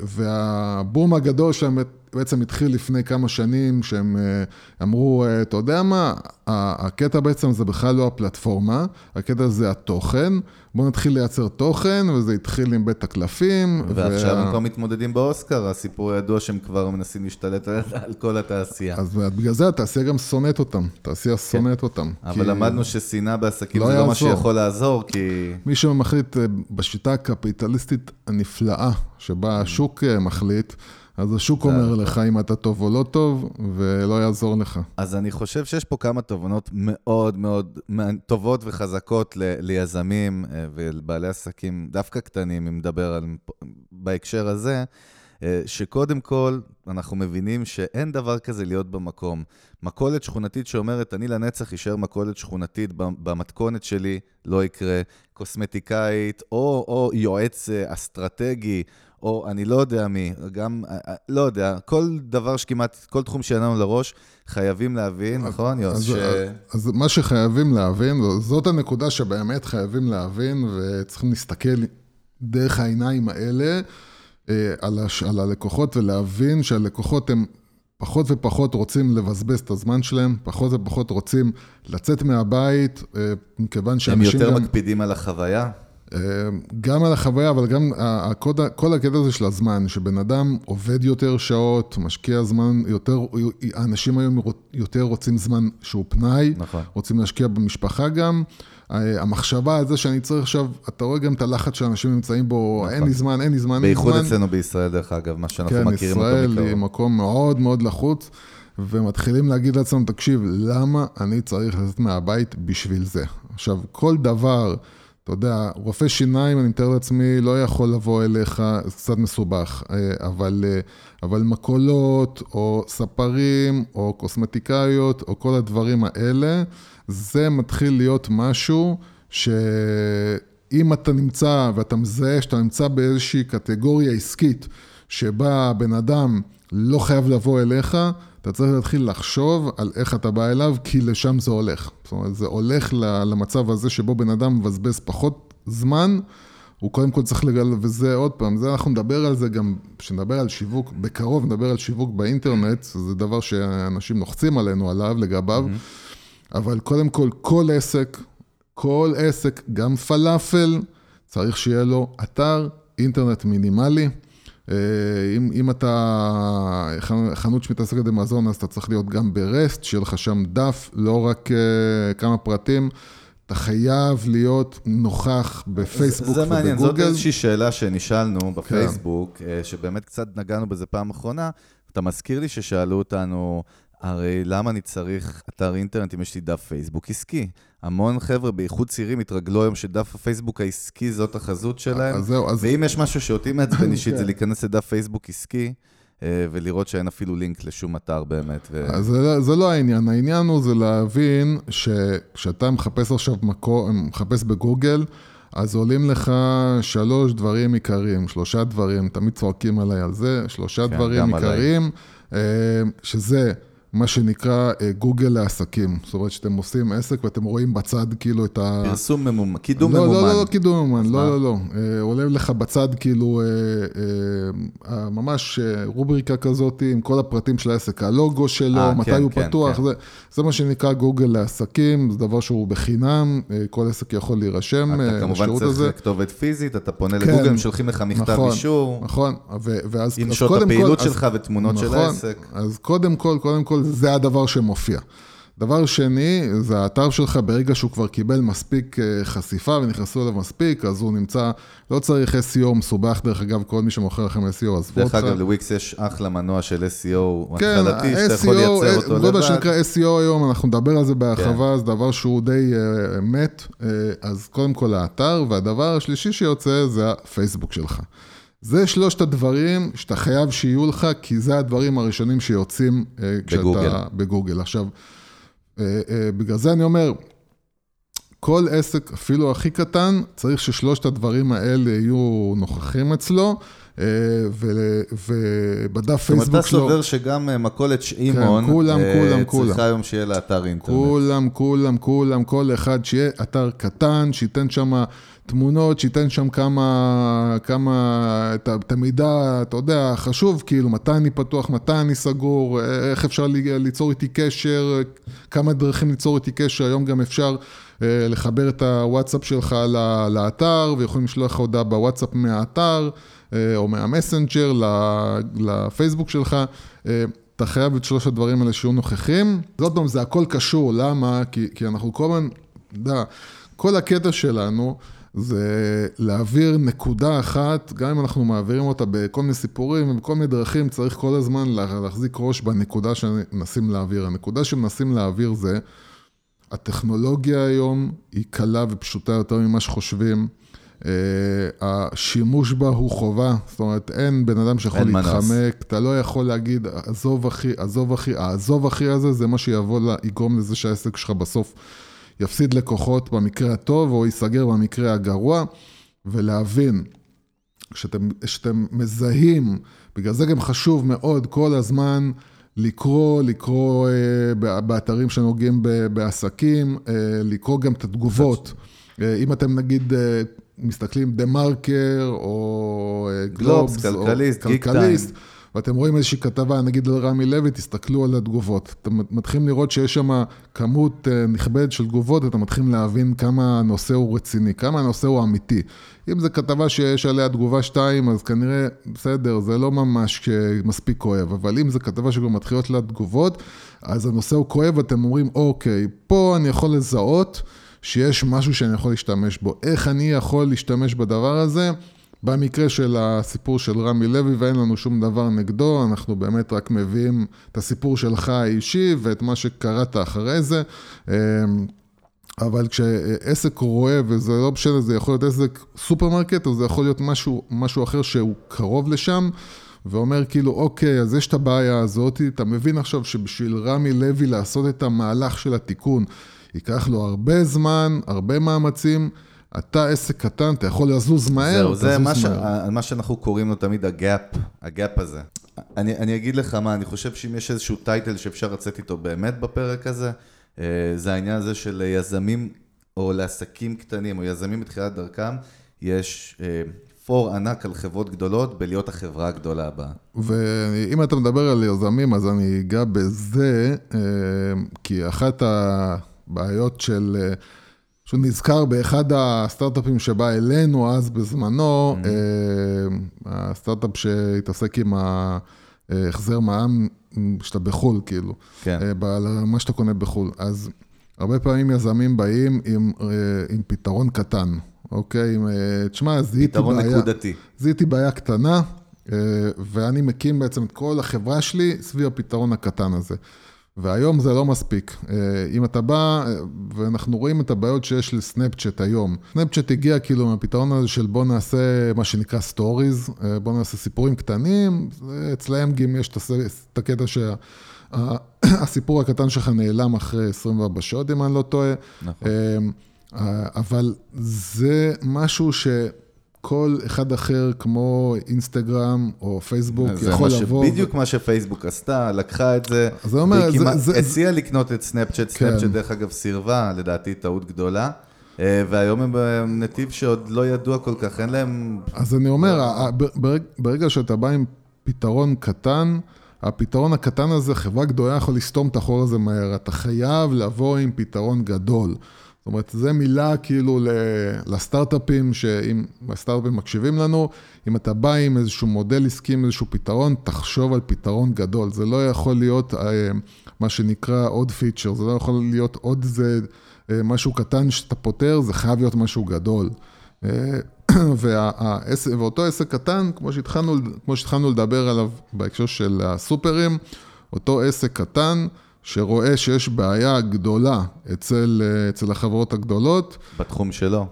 והבום הגדול שם בעצם התחיל לפני כמה שנים, שהם אה, אמרו, אה, אתה יודע מה, הקטע בעצם זה בכלל לא הפלטפורמה, הקטע זה התוכן, בואו נתחיל לייצר תוכן, וזה התחיל עם בית הקלפים. ועכשיו וה... הם כבר מתמודדים באוסקר, הסיפור הידוע שהם כבר מנסים להשתלט על כל התעשייה. אז בגלל זה התעשייה גם שונאת אותם, התעשייה כן. שונאת אותם. אבל כי... למדנו ששנאה בעסקים לא זה לא מה שיכול לעזור, כי... מי שמחליט אה, בשיטה הקפיטליסטית הנפלאה, שבה השוק מחליט, אז השוק אומר. לך אם אתה טוב או לא טוב, ולא יעזור לך. אז אני חושב שיש פה כמה תובנות מאוד מאוד טובות וחזקות ל- ליזמים אה, ולבעלי עסקים, דווקא קטנים, אם נדבר על, בהקשר הזה, אה, שקודם כל, אנחנו מבינים שאין דבר כזה להיות במקום. מכולת שכונתית שאומרת, אני לנצח אשאר מכולת שכונתית במתכונת שלי, לא יקרה. קוסמטיקאית, או, או יועץ אה, אסטרטגי, או אני לא יודע מי, גם, אה, אה, לא יודע, כל דבר שכמעט, כל תחום שיהיה לנו לראש, חייבים להבין, נכון, יוס? אז, ש... אז מה שחייבים להבין, זאת הנקודה שבאמת חייבים להבין, וצריכים להסתכל דרך העיניים האלה אה, על, הש, על הלקוחות, ולהבין שהלקוחות הם פחות ופחות רוצים לבזבז את הזמן שלהם, פחות ופחות רוצים לצאת מהבית, מכיוון שאנשים גם... הם יותר מקפידים על החוויה? גם על החוויה, אבל גם כל הקטע הזה של הזמן, שבן אדם עובד יותר שעות, משקיע זמן יותר, האנשים היום יותר רוצים זמן שהוא פנאי, נכון. רוצים להשקיע במשפחה גם. המחשבה על זה שאני צריך עכשיו, אתה רואה גם את הלחץ שאנשים נמצאים בו, נכון. אין לי זמן, אין לי זמן, אין לי זמן. בייחוד אצלנו בישראל, דרך אגב, מה שאנחנו כן, מכירים אותו מקרוב. כן, ישראל היא מקום מאוד מאוד לחוץ, ומתחילים להגיד לעצמם, תקשיב, למה אני צריך לצאת מהבית בשביל זה? עכשיו, כל דבר... אתה יודע, רופא שיניים, אני מתאר לעצמי, לא יכול לבוא אליך, זה קצת מסובך, אה, אבל, אה, אבל מקולות, או ספרים, או קוסמטיקאיות, או כל הדברים האלה, זה מתחיל להיות משהו שאם אתה נמצא, ואתה מזהה שאתה נמצא באיזושהי קטגוריה עסקית, שבה הבן אדם לא חייב לבוא אליך, אתה צריך להתחיל לחשוב על איך אתה בא אליו, כי לשם זה הולך. זאת אומרת, זה הולך למצב הזה שבו בן אדם מבזבז פחות זמן, הוא קודם כל צריך לגל... וזה עוד פעם, זה אנחנו נדבר על זה גם, כשנדבר על שיווק, בקרוב נדבר על שיווק באינטרנט, זה דבר שאנשים לוחצים עלינו עליו, לגביו, mm-hmm. אבל קודם כל, כל עסק, כל עסק, גם פלאפל, צריך שיהיה לו אתר אינטרנט מינימלי. אה, אם, אם אתה חנות שמתעסקת במזון, אז אתה צריך להיות גם ברסט, שיהיה לך שם דף, לא רק uh, כמה פרטים. אתה חייב להיות נוכח בפייסבוק ובגוגל. זה מעניין, זאת איזושהי שאלה שנשאלנו כן. בפייסבוק, כן. שבאמת קצת נגענו בזה פעם אחרונה. אתה מזכיר לי ששאלו אותנו, הרי למה אני צריך אתר אינטרנט אם יש לי דף פייסבוק עסקי? המון חבר'ה, בייחוד צעירים, התרגלו היום שדף הפייסבוק העסקי זאת החזות שלהם. אז זהו, אז... ואם יש משהו שאותי מעצבן אישית, זה כן. להיכנס לדף פייסבוק עסקי. אה, ולראות שאין אפילו לינק לשום אתר באמת. ו... אז זה, זה לא העניין, העניין הוא זה להבין שכשאתה מחפש עכשיו מקור, מחפש בגוגל, אז עולים לך שלוש דברים עיקריים, שלושה דברים, תמיד צועקים עליי על זה, שלושה כן, דברים עיקריים, עליי. אה, שזה מה שנקרא אה, גוגל לעסקים. זאת אומרת שאתם עושים עסק ואתם רואים בצד כאילו את ה... פרסום ממומן, קידום לא, ממומן. לא, לא, לא קידום ממומן, לא, לא, לא. אה, עולה לך בצד כאילו אה, ממש רובריקה כזאת עם כל הפרטים של העסק, הלוגו שלו, מתי כן, הוא כן, פתוח, כן. זה, זה מה שנקרא גוגל לעסקים, זה דבר שהוא בחינם, כל עסק יכול להירשם אתה כמובן צריך כתובת פיזית, אתה פונה כן, לגוגל, הם שולחים לך מכתב נכון, אישור. נכון, ואז... עם שעות הפעילות שלך ותמונות נכון, של העסק. אז קודם כל, קודם כל, זה הדבר שמופיע. דבר שני, זה האתר שלך, ברגע שהוא כבר קיבל מספיק אה, חשיפה ונכנסו אליו מספיק, אז הוא נמצא, לא צריך SEO מסובך, דרך אגב, כל מי שמוכר לכם SEO, עזבו אותך. דרך אגב, לוויקס יש אחלה מנוע של SEO כן, התחלתי, שאתה יכול SEO, לייצר אותו לא יודע לבד. שנקרא SEO היום, אנחנו נדבר על זה בהרחבה, כן. זה דבר שהוא די uh, מת, uh, אז קודם כל האתר, והדבר השלישי שיוצא זה הפייסבוק שלך. זה שלושת הדברים שאתה חייב שיהיו לך, כי זה הדברים הראשונים שיוצאים uh, כשאתה בגוגל. בגוגל. עכשיו, uh, uh, בגלל זה אני אומר, כל עסק, אפילו הכי קטן, צריך ששלושת הדברים האלה יהיו נוכחים אצלו, אה, ו- ובדף זאת אומרת, פייסבוק אתה שלו... סובר שגם אה, מכולת שמעון, כולם, אה, כולם, כולם. צריכה היום שיהיה לה אתר אינטרנט. כולם, כולם, כולם, כל אחד שיהיה אתר קטן, שייתן שם תמונות, שייתן שם כמה, כמה, את, המידע, אתה יודע, חשוב, כאילו, מתי אני פתוח, מתי אני סגור, איך אפשר לי- ליצור איתי קשר, כמה דרכים ליצור איתי קשר, היום גם אפשר אה, לחבר את הוואטסאפ שלך לאתר, ויכולים לשלוח לך הודעה בוואטסאפ מהאתר, אה, או מהמסנג'ר לפייסבוק שלך. אה, אתה חייב את שלושת הדברים האלה שיהיו נוכחים. עוד פעם, זה הכל קשור, למה? כי, כי אנחנו כל הזמן, אתה יודע, כל הקטע שלנו זה להעביר נקודה אחת, גם אם אנחנו מעבירים אותה בכל מיני סיפורים ובכל מיני דרכים, צריך כל הזמן לה- להחזיק ראש בנקודה שמנסים להעביר. הנקודה שמנסים להעביר זה, הטכנולוגיה היום היא קלה ופשוטה יותר ממה שחושבים. Uh, השימוש בה הוא חובה, זאת אומרת, אין בן אדם שיכול. להתחמק, אתה לא יכול להגיד, עזוב אחי, עזוב אחי, העזוב אחי הזה, זה מה שיבוא, לה, יגרום לזה שהעסק שלך בסוף יפסיד לקוחות במקרה הטוב, או ייסגר במקרה הגרוע, ולהבין, כשאתם, כשאתם מזהים, בגלל זה גם חשוב מאוד כל הזמן לקרוא, לקרוא אה, בא- באתרים שנוגעים ב- בעסקים, אה, לקרוא גם את התגובות. אה, אם אתם נגיד אה, מסתכלים דה מרקר, או אה, גלובס, גלובס, או כלכליסט, גיק כלכליסט, ואתם רואים איזושהי כתבה, נגיד על רמי לוי, תסתכלו על התגובות. אתם מתחילים לראות שיש שם כמות אה, נכבדת של תגובות, אתם מתחילים להבין כמה הנושא הוא רציני, כמה הנושא הוא אמיתי. אם זו כתבה שיש עליה תגובה 2, אז כנראה, בסדר, זה לא ממש אה, מספיק כואב, אבל אם זו כתבה שכבר מתחילות לה תגובות, אז הנושא הוא כואב, ואתם אומרים, אוקיי, פה אני יכול לזהות שיש משהו שאני יכול להשתמש בו. איך אני יכול להשתמש בדבר הזה? במקרה של הסיפור של רמי לוי, ואין לנו שום דבר נגדו, אנחנו באמת רק מביאים את הסיפור שלך האישי ואת מה שקראת אחרי זה. אמ, אבל כשעסק רואה, וזה לא משנה, זה יכול להיות עסק סופרמרקט, או זה יכול להיות משהו, משהו אחר שהוא קרוב לשם, ואומר כאילו, אוקיי, אז יש את הבעיה הזאת, אתה מבין עכשיו שבשביל רמי לוי לעשות את המהלך של התיקון, ייקח לו הרבה זמן, הרבה מאמצים. אתה עסק קטן, אתה יכול לזוז מהר, זהו, זה מה, ש... מהר. מה שאנחנו קוראים לו תמיד הגאפ, הגאפ הזה. אני, אני אגיד לך מה, אני חושב שאם יש איזשהו טייטל שאפשר לצאת איתו באמת בפרק הזה, אה, זה העניין הזה של יזמים או לעסקים קטנים או יזמים בתחילת דרכם, יש אה, פור ענק על חברות גדולות בלהיות החברה הגדולה הבאה. ואם אתה מדבר על יזמים, אז אני אגע בזה, אה, כי אחת הבעיות של... שהוא נזכר באחד הסטארט-אפים שבא אלינו אז בזמנו, Mm-hmm. אה, הסטארט-אפ שהתעסק עם ההחזר מע"מ שאתה בחו"ל, כאילו, כן. אה, על מה שאתה קונה בחו"ל. אז הרבה פעמים יזמים באים עם, אה, עם פתרון קטן, אוקיי? עם, תשמע, זיהיתי פתרון בעיה. נקודתי. זיהיתי בעיה קטנה, ואני מקים בעצם את כל החברה שלי סביב הפתרון הקטן הזה. והיום זה לא מספיק. אה, אם אתה בא, אה, ואנחנו רואים את הבעיות שיש לסנאפצ'אט היום. סנאפצ'אט הגיע כאילו מהפתרון הזה של בוא נעשה מה שנקרא סטוריז, בוא נעשה סיפורים קטנים, אצלהם גם יש את הקטע שהסיפור הקטן שלך נעלם אחרי 24 שעות, אם אני לא טועה. נכון. אה, אבל זה משהו שכל אחד אחר, כמו אינסטגרם או פייסבוק, זה יכול מה ש- לבוא. בדיוק מה שפייסבוק עשתה, לקחה את זה, אז זה אומר, והיא זה- כמעט זה- הציעה לקנות את סנאפצ'אט, כן. סנאפצ'אט דרך אגב סירבה, לדעתי טעות גדולה, אה, והיום הם בנתיב שעוד לא ידוע כל כך, אין להם... אז אני אומר, ברג- ברגע שאתה בא עם פתרון קטן, הפתרון הקטן הזה, חברה גדולה יכול לסתום את החור הזה מהר. אתה חייב לבוא עם פתרון גדול. זאת אומרת, זו מילה כאילו לסטארט-אפים, שאם הסטארט-אפים מקשיבים לנו, אם אתה בא עם איזשהו מודל עסקי, עם איזשהו פתרון, תחשוב על פתרון גדול. זה לא יכול להיות אה, מה שנקרא עוד פיצ'ר, זה לא יכול להיות עוד איזה אה, משהו קטן שאתה פותר, זה חייב להיות משהו גדול. אה, ואותו עסק קטן, כמו שהתחלנו, כמו שהתחלנו לדבר עליו בהקשר של הסופרים, אותו עסק קטן, שרואה שיש בעיה גדולה אצל, אצל החברות הגדולות. בתחום שלו.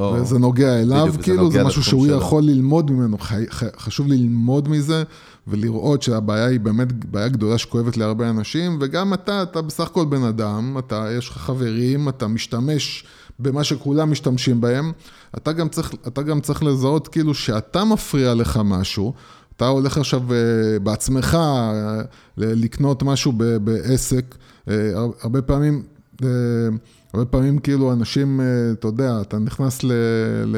וזה או... נוגע אליו, בדיוק, כאילו, זה, נוגע זה משהו שהוא שלו. יכול ללמוד ממנו. ח... חשוב ללמוד מזה ולראות שהבעיה היא באמת בעיה גדולה שכואבת להרבה אנשים, וגם אתה, אתה בסך הכל בן אדם, אתה, יש לך חברים, אתה משתמש במה שכולם משתמשים בהם, אתה גם צריך, אתה גם צריך לזהות כאילו שאתה מפריע לך משהו. אתה הולך עכשיו אה, בעצמך אה, לקנות משהו בעסק, אה, הרבה פעמים, הרבה פעמים כאילו אנשים, אתה יודע, אתה נכנס ל, ל,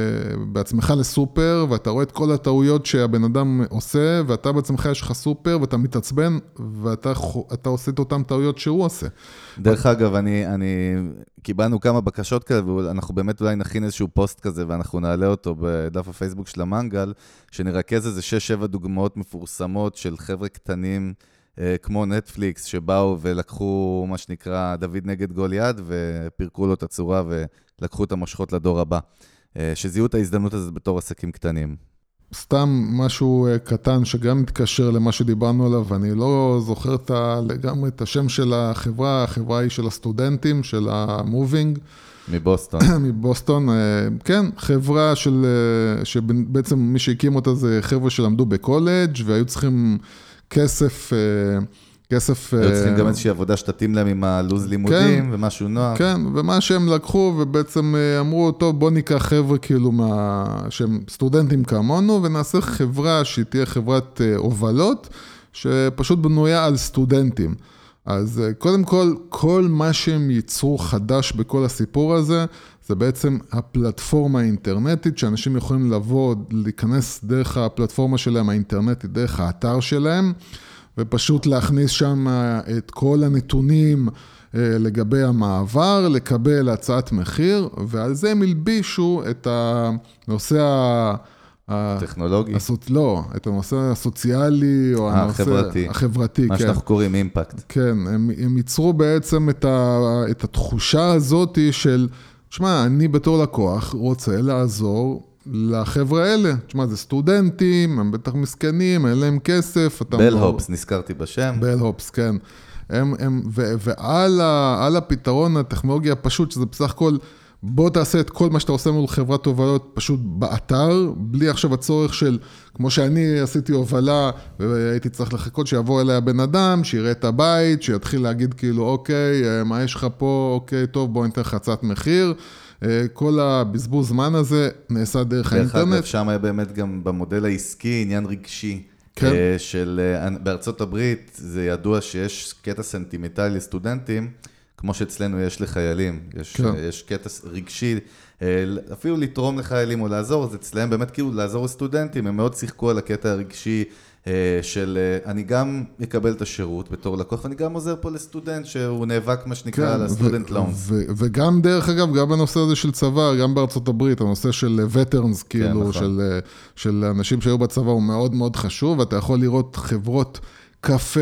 בעצמך לסופר ואתה רואה את כל הטעויות שהבן אדם עושה ואתה בעצמך יש לך סופר ואתה מתעצבן ואתה עושה את אותן טעויות שהוא עושה. דרך אגב, אני, אני, קיבלנו כמה בקשות כאלה, ואנחנו באמת אולי נכין איזשהו פוסט כזה, ואנחנו נעלה אותו בדף הפייסבוק של המנגל, שנרכז איזה 6-7 דוגמאות מפורסמות של חבר'ה קטנים, אה, כמו נטפליקס, שבאו ולקחו, מה שנקרא, דוד נגד גוליית, ופירקו לו את הצורה ולקחו את המושכות לדור הבא. אה, שזיהו את ההזדמנות הזאת בתור עסקים קטנים. סתם משהו אה, קטן שגם מתקשר למה שדיברנו עליו, ואני לא זוכר את לגמרי את השם של החברה, החברה היא של הסטודנטים, של המובינג. מבוסטון. מבוסטון, אה, כן, חברה של, אה, שבעצם מי שהקים אותה זה חבר'ה שלמדו בקולג' והיו צריכים כסף כסף... היו צריכים גם אה, איזושהי עבודה שתתאים להם עם הלו"ז לימודים כן, ומשהו נוח. כן, ומה שהם לקחו ובעצם אה, אמרו, טוב, בוא ניקח חבר'ה כאילו מה... שהם סטודנטים כמונו ונעשה חברה שהיא תהיה חברת אה, הובלות, שפשוט בנויה על סטודנטים. אז קודם כל, כל מה שהם ייצרו חדש בכל הסיפור הזה, זה בעצם הפלטפורמה האינטרנטית, שאנשים יכולים לבוא, להיכנס דרך הפלטפורמה שלהם האינטרנטית, דרך האתר שלהם. ופשוט להכניס שם את כל הנתונים אה, לגבי המעבר, לקבל הצעת מחיר, ועל זה הם הלבישו את הנושא ה... טכנולוגי? הסוצ... לא, את הנושא הסוציאלי, או הנושא... החברתי. החברתי, מה כן. מה שאנחנו קוראים אימפקט. כן, הם, הם ייצרו בעצם את, ה... את התחושה הזאת של, שמע, אני בתור לקוח רוצה לעזור לחבר'ה האלה. תשמע, זה סטודנטים, הם בטח מסכנים, אין להם כסף. בל הופס, לא... נזכרתי בשם. בל הופס, כן. הם, הם, ו, ועל ה, הפתרון הטכנולוגי הפשוט, שזה בסך הכל, בוא תעשה את כל מה שאתה עושה מול חברת הובלות פשוט באתר, בלי עכשיו הצורך של, כמו שאני עשיתי הובלה, והייתי צריך לחכות שיבוא אליי הבן אדם, שיראה את הבית, שיתחיל להגיד כאילו, אוקיי, אה, מה יש לך פה, אוקיי, טוב, בוא ניתן לך הצעת מחיר. אה, כל הבזבוז זמן הזה נעשה דרך האינטרנט. דרך אגב, שם היה באמת גם במודל העסקי עניין רגשי. כן. אה, של, בארצות הברית זה ידוע שיש קטע סנטימנטלי לסטודנטים, כמו שאצלנו יש לחיילים. יש, כן. יש קטע רגשי, אפילו לתרום לחיילים או לעזור, אז אצלם באמת כאילו לעזור לסטודנטים, הם מאוד שיחקו על הקטע הרגשי. אה, של אה, אני גם אקבל את השירות בתור לקוח, ואני גם עוזר פה לסטודנט שהוא נאבק, מה שנקרא, כן, על הסטודנט לונס. וגם, דרך אגב, גם בנושא הזה של צבא, גם בארצות הברית, הנושא של וטרנס, כאילו, כן, נכון. של, אה, של אנשים שהיו בצבא הוא מאוד מאוד חשוב, ואתה יכול לראות חברות... קפה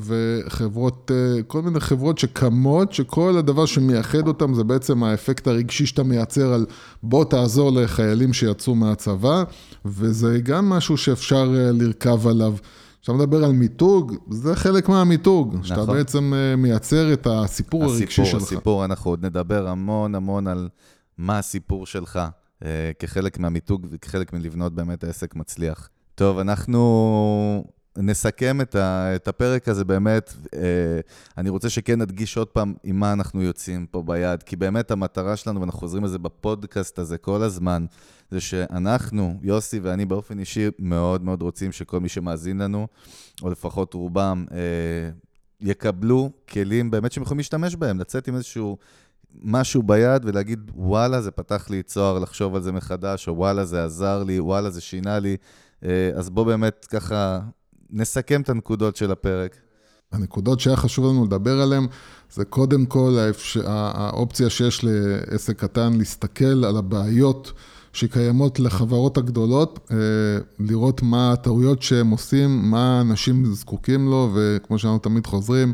וחברות, אה, כל מיני חברות שקמות, שכל הדבר שמייחד אותם זה בעצם האפקט הרגשי שאתה מייצר על בוא תעזור לחיילים שיצאו מהצבא, וזה גם משהו שאפשר אה, לרכב עליו. כשאתה מדבר על מיתוג, זה חלק מהמיתוג, נכון. שאתה בעצם אה, מייצר את הסיפור, הסיפור הרגשי שלך. הסיפור, הסיפור, אנחנו עוד נדבר המון המון על מה הסיפור שלך, כחלק מהמיתוג וכחלק מלבנות באמת עסק מצליח. טוב, אנחנו נסכם את, ה, את הפרק הזה באמת. אה, אני רוצה שכן נדגיש עוד פעם עם מה אנחנו יוצאים פה ביד, כי באמת המטרה שלנו, ואנחנו חוזרים לזה בפודקאסט הזה כל הזמן, זה שאנחנו, יוסי ואני באופן אישי, מאוד מאוד רוצים שכל מי שמאזין לנו, או לפחות רובם, אה, יקבלו כלים באמת שהם יכולים להשתמש בהם, לצאת עם איזשהו... משהו ביד ולהגיד, וואלה, זה פתח לי צוהר לחשוב על זה מחדש, או וואלה, זה עזר לי, וואלה, זה שינה לי. אה, אז בוא באמת ככה נסכם את הנקודות של הפרק. הנקודות שהיה חשוב לנו לדבר עליהן, זה קודם כל האפש... האופציה שיש לעסק קטן להסתכל על הבעיות שקיימות לחברות הגדולות, אה, לראות מה הטעויות שהם עושים, מה אנשים זקוקים לו, וכמו שאנחנו תמיד חוזרים,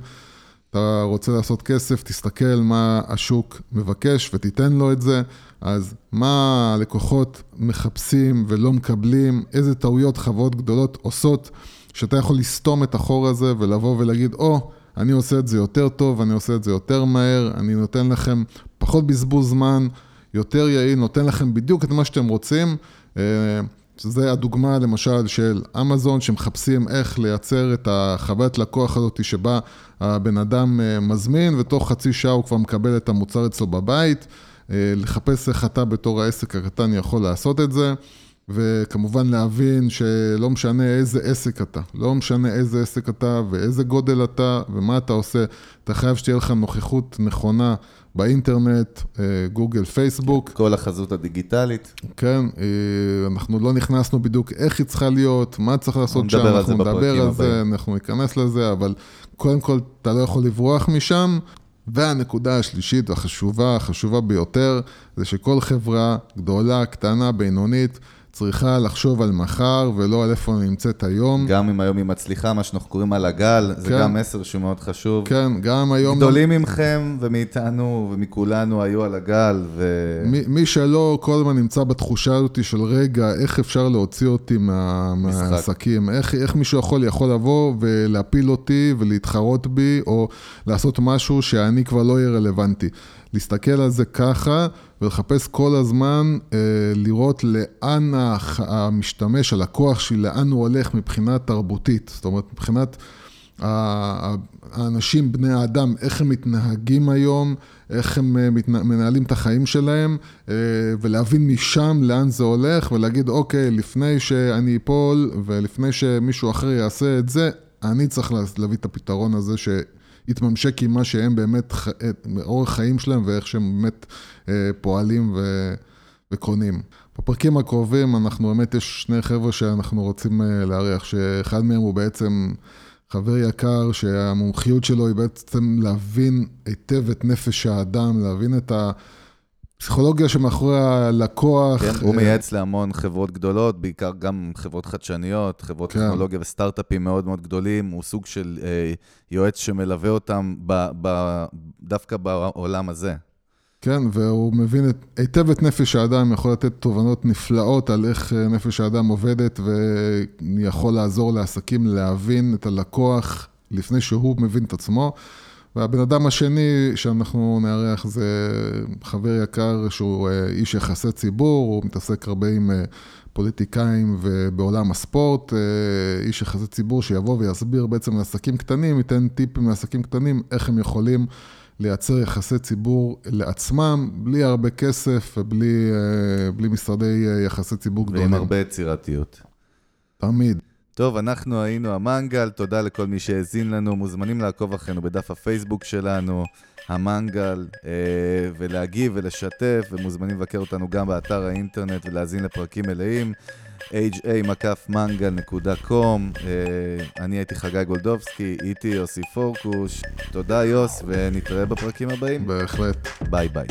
אתה רוצה לעשות כסף, תסתכל מה השוק מבקש ותיתן לו את זה. אז מה הלקוחות מחפשים ולא מקבלים, איזה טעויות חברות גדולות עושות, שאתה יכול לסתום את החור הזה ולבוא ולהגיד, או, oh, אני עושה את זה יותר טוב, אני עושה את זה יותר מהר, אני נותן לכם פחות בזבוז זמן, יותר יעיל, נותן לכם בדיוק את מה שאתם רוצים. אה, שזה הדוגמה למשל של אמזון, שמחפשים איך לייצר את החוויית לקוח הזאת שבה הבן אדם אה, מזמין, ותוך חצי שעה הוא כבר מקבל את המוצר אצלו בבית. אה, לחפש איך אתה בתור העסק הקטן יכול לעשות את זה. וכמובן להבין שלא משנה איזה עסק אתה, לא משנה איזה עסק אתה ואיזה גודל אתה ומה אתה עושה, אתה חייב שתהיה לך נוכחות נכונה באינטרנט, אה, גוגל, פייסבוק. כל החזות הדיגיטלית. כן, אה, אנחנו לא נכנסנו בדיוק איך היא צריכה להיות, מה צריך לעשות שם, אנחנו נדבר על זה, אנחנו ניכנס לזה, אבל קודם כל אתה לא יכול לברוח משם. והנקודה השלישית והחשובה, החשובה ביותר, זה שכל חברה גדולה, קטנה, בינונית, צריכה לחשוב על מחר ולא על איפה היא נמצאת היום. גם אם היום היא מצליחה, מה שאנחנו קוראים על הגל, זה כן. גם מסר שהוא מאוד חשוב. כן, גם היום... גדולים לא... ממכם ומאיתנו ומכולנו היו על הגל, ו... מי, מי שלא כל הזמן נמצא בתחושה הזאת של רגע, איך אפשר להוציא אותי מה, מהעסקים, איך, איך מישהו יכול, יכול לבוא ולהפיל אותי ולהתחרות בי, או לעשות משהו שאני כבר לא אהיה רלוונטי. להסתכל על זה ככה ולחפש כל הזמן, אה, לראות לאן המשתמש, הלקוח שלי, לאן הוא הולך מבחינה תרבותית. זאת אומרת, מבחינת האנשים, בני האדם, איך הם מתנהגים היום, איך הם אה, מנהלים את החיים שלהם, אה, ולהבין משם לאן זה הולך, ולהגיד, אוקיי, לפני שאני אפול ולפני שמישהו אחר יעשה את זה, אני צריך להביא את הפתרון הזה ש... יתממשק עם מה שהם באמת, אורח חיים שלהם ואיך שהם באמת אה, פועלים ו, וקונים. בפרקים הקרובים אנחנו באמת, יש שני חבר'ה שאנחנו רוצים אה, לארח, שאחד מהם הוא בעצם חבר יקר, שהמומחיות שלו היא בעצם להבין היטב את נפש האדם, להבין את ה... פסיכולוגיה שמאחורי הלקוח. כן, הוא אה, מייעץ להמון חברות גדולות, בעיקר גם חברות חדשניות, חברות כן. טכנולוגיה וסטארט-אפים מאוד מאוד גדולים. הוא סוג של אה, יועץ שמלווה אותם ב, ב, דווקא בעולם הזה. כן, והוא מבין את, היטב את נפש האדם, יכול לתת תובנות נפלאות על איך אה, נפש האדם עובדת, ויכול לעזור לעסקים להבין את הלקוח לפני שהוא מבין את עצמו. והבן אדם השני שאנחנו נארח זה חבר יקר שהוא אה, איש יחסי ציבור, הוא מתעסק הרבה עם אה, פוליטיקאים ובעולם הספורט, אה, איש יחסי ציבור שיבוא ויסביר בעצם לעסקים קטנים, ייתן טיפים לעסקים קטנים, איך הם יכולים לייצר יחסי ציבור לעצמם, בלי הרבה כסף ובלי משרדי יחסי ציבור גדולים. ועם הרבה יצירתיות. תמיד. טוב, אנחנו היינו המנגל, תודה לכל מי שהאזין לנו, מוזמנים לעקוב אחרינו בדף הפייסבוק שלנו, המנגל, אה, ולהגיב ולשתף, ומוזמנים לבקר אותנו גם באתר האינטרנט ולהאזין לפרקים מלאים, ha-mangal.com, אה, אני הייתי חגי גולדובסקי, איתי יוסי פורקוש, תודה יוס, ונתראה בפרקים הבאים. בהחלט. ביי ביי.